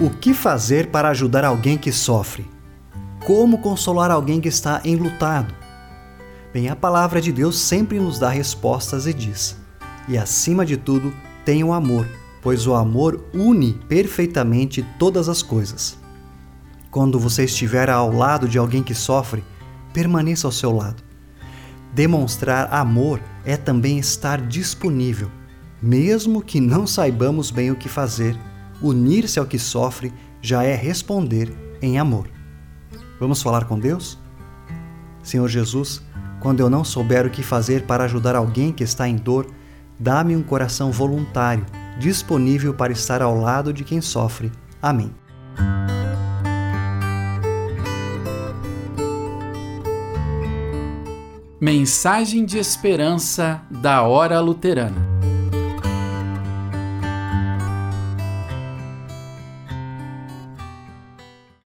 O que fazer para ajudar alguém que sofre? Como consolar alguém que está enlutado? Bem, a palavra de Deus sempre nos dá respostas e diz: E acima de tudo, tenham amor, pois o amor une perfeitamente todas as coisas. Quando você estiver ao lado de alguém que sofre, permaneça ao seu lado. Demonstrar amor é também estar disponível, mesmo que não saibamos bem o que fazer unir-se ao que sofre já é responder em amor. Vamos falar com Deus? Senhor Jesus, quando eu não souber o que fazer para ajudar alguém que está em dor, dá-me um coração voluntário, disponível para estar ao lado de quem sofre. Amém. Mensagem de esperança da Hora Luterana.